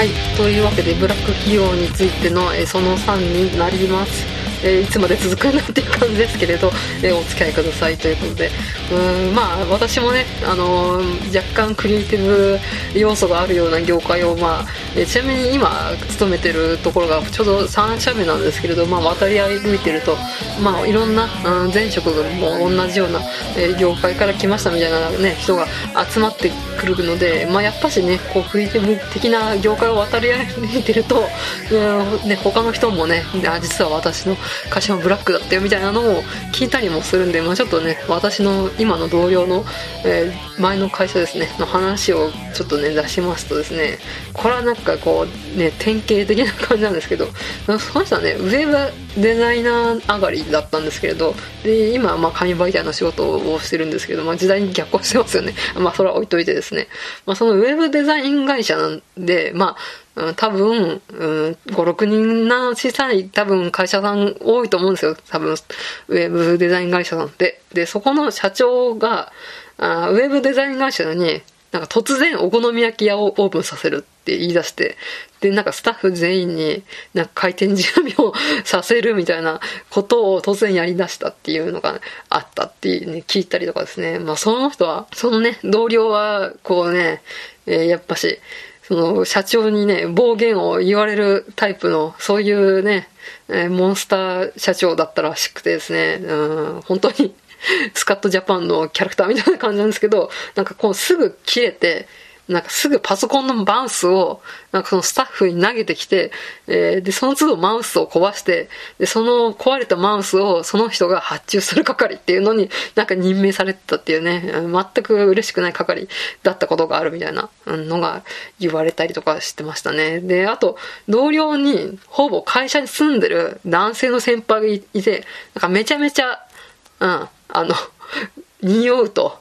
はい。というわけでブラック企業についての、その3になります。えー、いつまで続くんだっていう感じですけれど、えー、お付き合いくださいということで。うんまあ私もね、あのー、若干クリエイティブ要素があるような業界を、まあえちなみに今勤めてるところがちょうど3社目なんですけれど、まあ、渡り歩いてると、まあ、いろんな、うん、前職も同じような、え業界から来ましたみたいな、ね、人が集まってくるので、まあ、やっぱしねこうクリエイティブ的な業界を渡り歩いてると、うんね、他の人もね実は私の会社もブラックだったよみたいなのを聞いたりもするんで、まあ、ちょっとね私の今の同僚の、えー、前の会社ですねの話をちょっとね出しますとですねこれはなんかこうね典型的な感じなんですけどその人はねウェブデザイナー上がりだったんですけれどで今まあ紙媒体の仕事をしてるんですけど、まあ、時代に逆行してますよね。まあそれは置いといてですね、まあ、そのウェブデザイン会社なんでまあうん、多分、うん、5、6人な小さい多分会社さん多いと思うんですよ。多分、ウェブデザイン会社さんって。で、そこの社長が、あウェブデザイン会社に、なんか突然お好み焼き屋をオープンさせるって言い出して、で、なんかスタッフ全員に、なんか開店準備をさせるみたいなことを突然やり出したっていうのがあったっていうね、聞いたりとかですね。まあその人は、そのね、同僚は、こうね、えー、やっぱし、その社長にね、暴言を言われるタイプの、そういうね、え、モンスター社長だったらしくてですね、うん、本当に スカットジャパンのキャラクターみたいな感じなんですけど、なんかこうすぐ切れて、なんかすぐパソコンのマウスを、なんかそのスタッフに投げてきて、えー、で、その都度マウスを壊して、で、その壊れたマウスをその人が発注する係っていうのになんか任命されてたっていうね、全く嬉しくない係だったことがあるみたいなのが言われたりとかしてましたね。で、あと、同僚にほぼ会社に住んでる男性の先輩がいて、なんかめちゃめちゃ、うん、あの、匂うと。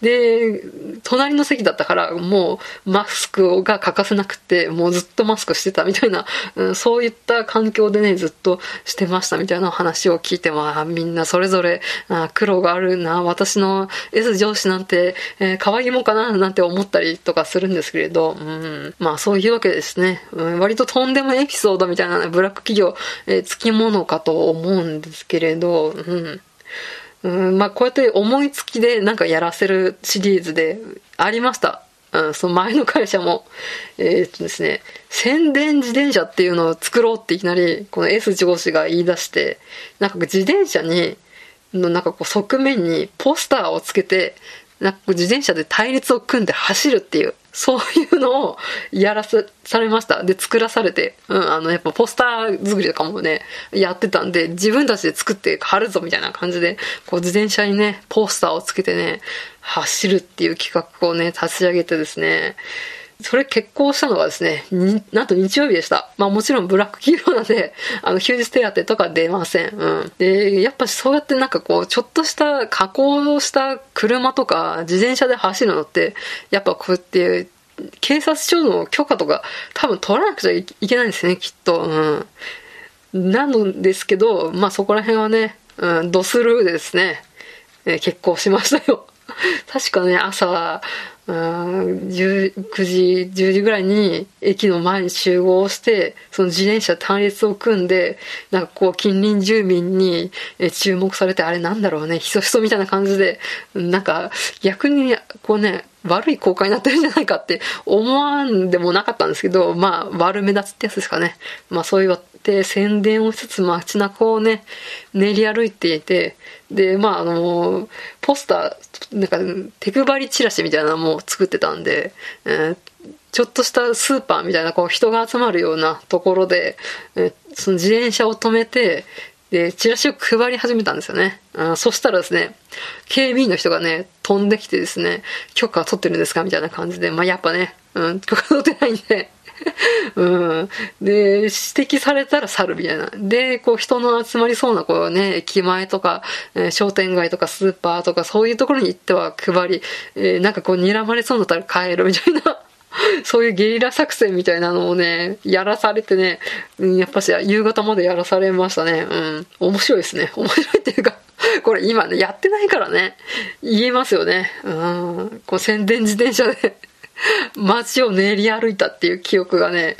で、隣の席だったから、もうマスクが欠かせなくて、もうずっとマスクしてたみたいな、うん、そういった環境でね、ずっとしてましたみたいな話を聞いて、まあみんなそれぞれあ苦労があるな、私の S 上司なんて、えー、可愛いもんかななんて思ったりとかするんですけれど、うん、まあそういうわけですね。うん、割ととんでもエピソードみたいな、ブラック企業、えー、つきものかと思うんですけれど、うん。うん、まあこうやって思いつきでなんかやらせるシリーズでありました。うん、その前の会社も、えー、っとですね、宣伝自転車っていうのを作ろうっていきなり、この S 上司が言い出して、なんか自転車に、のなんかこう側面にポスターをつけて、なんか自転車で対立を組んで走るっていう、そういうのをやらされました。で、作らされて、うん、あの、やっぱポスター作りとかもね、やってたんで、自分たちで作って貼るぞみたいな感じで、こう自転車にね、ポスターをつけてね、走るっていう企画をね、立ち上げてですね、それ決行したのがですね、なんと日曜日でした。まあもちろんブラック企業なんで、あの、休日手当とか出ません。うん。で、やっぱそうやってなんかこう、ちょっとした加工した車とか自転車で走るのって、やっぱこうやって、警察署の許可とか多分取らなくちゃいけないんですね、きっと。うん。なのですけど、まあそこら辺はね、うん、ドスルーですね、えー、結構しましたよ。確かね、朝、うん、9時、10時ぐらいに駅の前に集合して、その自転車単列を組んで、なんかこう近隣住民に注目されて、あれなんだろうね、ひそひそみたいな感じで、なんか逆にこうね、悪い公開になってるんじゃないかって思わんでもなかったんですけど、まあ悪目立つってやつですかね。まあそういうって宣伝をしつつ街中をね、練り歩いていて、で、まああの、ポスター、なんか手配りチラシみたいなのも作ってたんで、えー、ちょっとしたスーパーみたいなこう人が集まるようなところで、え、その自転車を止めて、で、チラシを配り始めたんですよね。あそしたらですね、警備員の人がね、飛んできてですね、許可取ってるんですかみたいな感じで、まあやっぱね、うん、許可取ってないんで、うん。で、指摘されたら去るみたいな。で、こう人の集まりそうな、こうね、駅前とか、えー、商店街とかスーパーとかそういうところに行っては配り、えー、なんかこう睨まれそうだったら帰るみたいな。そういうゲリラ作戦みたいなのをね、やらされてね、うんやっぱし夕方までやらされましたね。うん。面白いですね。面白いっていうかこれ今ね、やってないからね、言えますよね。うん。こう宣伝自転車で街を練り歩いたっていう記憶がね、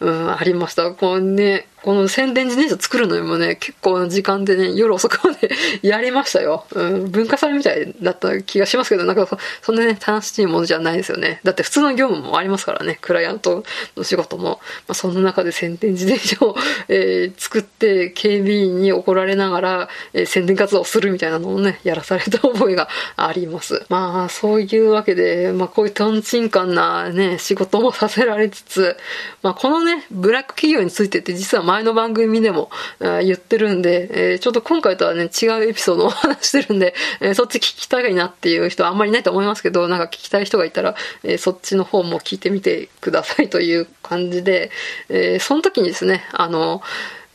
うん、ありました。こうね、この宣伝自転車作るのにもね、結構な時間でね、夜遅くまで やりましたよ。うん、文化祭みたいだった気がしますけど、なんかそんなね、楽しいものじゃないですよね。だって普通の業務もありますからね、クライアントの仕事も。まあ、その中で宣伝自転車を、えー、作って、警備員に怒られながら、えー、宣伝活動をするみたいなのをね、やらされた覚えがあります。まあ、そういうわけで、まあ、こういうトンチンカンなね、仕事もさせられつつ、まあ、このね、ブラック企業についてって実は前の番組でも言ってるんで、え、ちょっと今回とはね、違うエピソードを話してるんで、え、そっち聞きたいなっていう人はあんまりいないと思いますけど、なんか聞きたい人がいたら、え、そっちの方も聞いてみてくださいという感じで、えその時にですね、あの、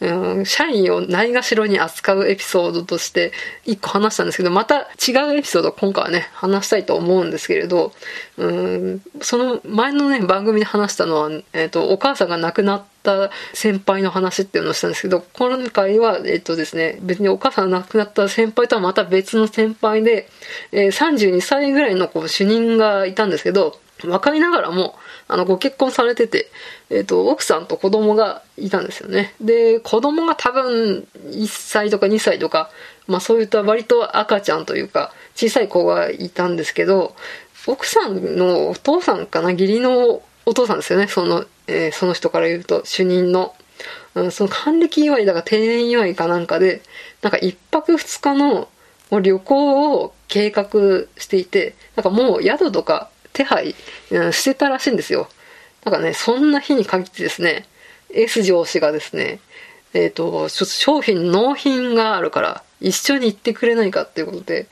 うん、社員をないがしろに扱うエピソードとして一個話したんですけど、また違うエピソード今回はね、話したいと思うんですけれど、うん、その前のね、番組で話したのは、えっ、ー、と、お母さんが亡くなった先輩の話っていうのをしたんですけど、今回は、えっ、ー、とですね、別にお母さんが亡くなった先輩とはまた別の先輩で、えー、32歳ぐらいのこう主任がいたんですけど、若いながらも、あの、ご結婚されてて、えっ、ー、と、奥さんと子供がいたんですよね。で、子供が多分1歳とか2歳とか、まあそういった割と赤ちゃんというか、小さい子がいたんですけど、奥さんのお父さんかな、義理のお父さんですよね。その、えー、その人から言うと、主任の。うん、その還暦祝いだか定年祝いかなんかで、なんか一泊二日の旅行を計画していて、なんかもう宿とか手配、してたらしいんですよ。なんかね、そんな日に限ってですね、S 上司がですね、えっ、ー、と、ちょっと商品納品があるから、一緒に行ってくれないかっていうことで、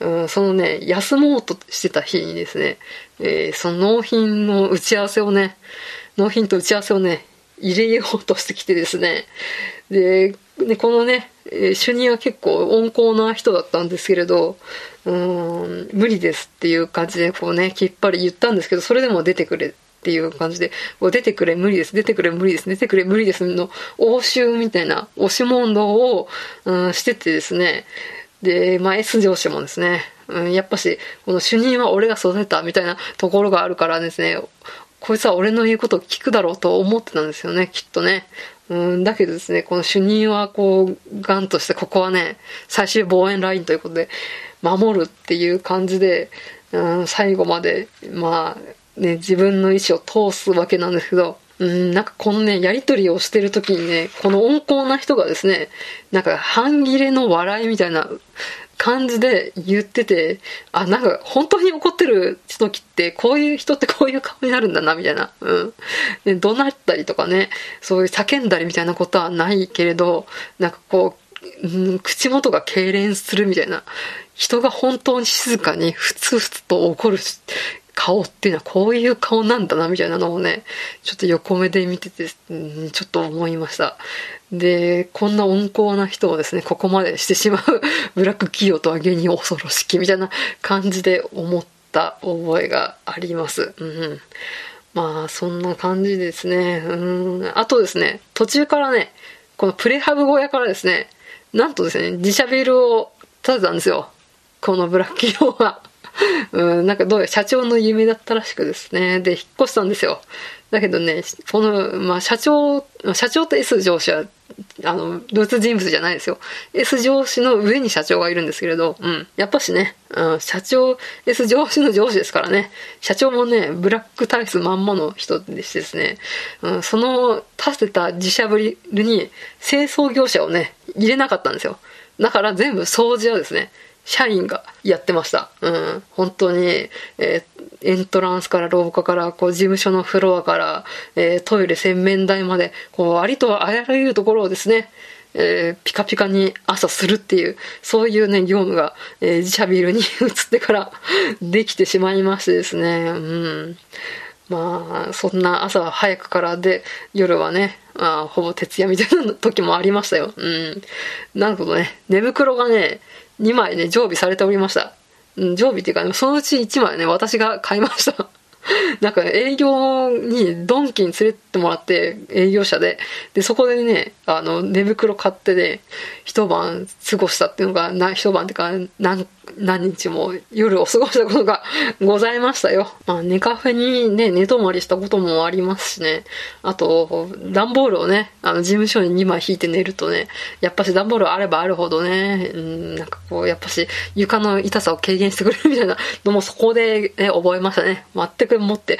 うん、そのね、休もうとしてた日にですね、えー、その納品の打ち合わせをね、納品と打ち合わせをね、入れようとしてきてですね、で、でこのね、主任は結構温厚な人だったんですけれど、うん、無理ですっていう感じでこうね、きっぱり言ったんですけど、それでも出てくれっていう感じで、出てくれ無理です、出てくれ無理です、出てくれ無理ですの応酬みたいな押し問答を、うん、しててですね、で、まあ S 上司もですね、うん、やっぱし、この主任は俺が育てたみたいなところがあるからですね、こいつは俺の言うことを聞くだろうと思ってたんですよね、きっとね。うん、だけどですね、この主任はこう、ガンとしてここはね、最終防衛ラインということで、守るっていう感じで、うん、最後まで、まあ、ね、自分の意思を通すわけなんですけど、うん、なんかこのね、やりとりをしてる時にね、この温厚な人がですね、なんか半切れの笑いみたいな感じで言ってて、あ、なんか本当に怒ってる時って、こういう人ってこういう顔になるんだな、みたいな。うん。で、怒鳴ったりとかね、そういう叫んだりみたいなことはないけれど、なんかこう、うん、口元が痙攣するみたいな。人が本当に静かにふつふつと怒る顔っていうのはこういう顔なんだなみたいなのをね、ちょっと横目で見てて、うん、ちょっと思いました。で、こんな温厚な人をですね、ここまでしてしまう ブラック企業とは芸に恐ろしきみたいな感じで思った覚えがあります。うん、まあ、そんな感じですね。うん。あとですね、途中からね、このプレハブ小屋からですね、なんとですね、自社ビルを建てたんですよ。このブラック企業は。うん、なんかどうや社長の夢だったらしくですね。で、引っ越したんですよ。だけどね、この、まあ、社長、社長と S 上司は、あの、同一人物じゃないですよ。S 上司の上に社長がいるんですけれど、うん。やっぱしね、うん、社長、S 上司の上司ですからね、社長もね、ブラックタイスまんまの人でしてですね、うん、その立てた自社ブリに清掃業者をね、入れなかったんですよ。だから全部掃除をですね、社員がやってました。うん。本当に、えー、エントランスから廊下から、こう、事務所のフロアから、えー、トイレ洗面台まで、こう、ありとあらゆるところをですね、えー、ピカピカに朝するっていう、そういうね、業務が、えー、自社ビルに移ってから できてしまいましてですね、うん。まあ、そんな朝早くからで、夜はね、まあ、ほぼ徹夜みたいな時もありましたよ。うん。なるほどね、寝袋がね、2枚ね、常備されておりました。うん、常備っていうか、ね、そのうち1枚ね、私が買いました。なんか営業にドンキに連れてってもらって営業者ででそこでねあの寝袋買ってね一晩過ごしたっていうのがな一晩ってか何何日も夜を過ごしたことが ございましたよ。まあ、寝カフェにね、寝泊まりしたこともありますしね。あと、段ボールをね、あの、事務所に2枚引いて寝るとね、やっぱし段ボールあればあるほどね、うん、なんかこう、やっぱし床の痛さを軽減してくれるみたいなのもそこで、ね、覚えましたね。全くもって、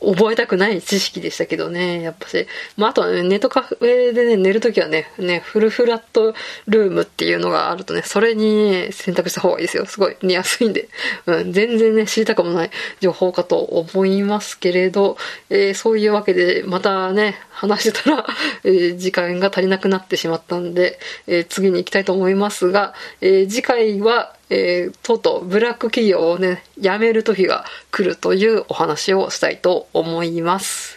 覚えたくない知識でしたけどね、やっぱし。まあ、あとはね、ネットカフェでね、寝るときはね、ね、フルフラットルームっていうのがあるとね、それに、ね、選択した方がいいですよ。すごい寝やすいんで、うん、全然ね、知りたくもない情報かと思いますけれど、えー、そういうわけで、またね、話してたら、えー、時間が足りなくなってしまったんで、えー、次に行きたいと思いますが、え次回は、えとうとうブラック企業をね、辞める時が来るというお話をしたいと思います。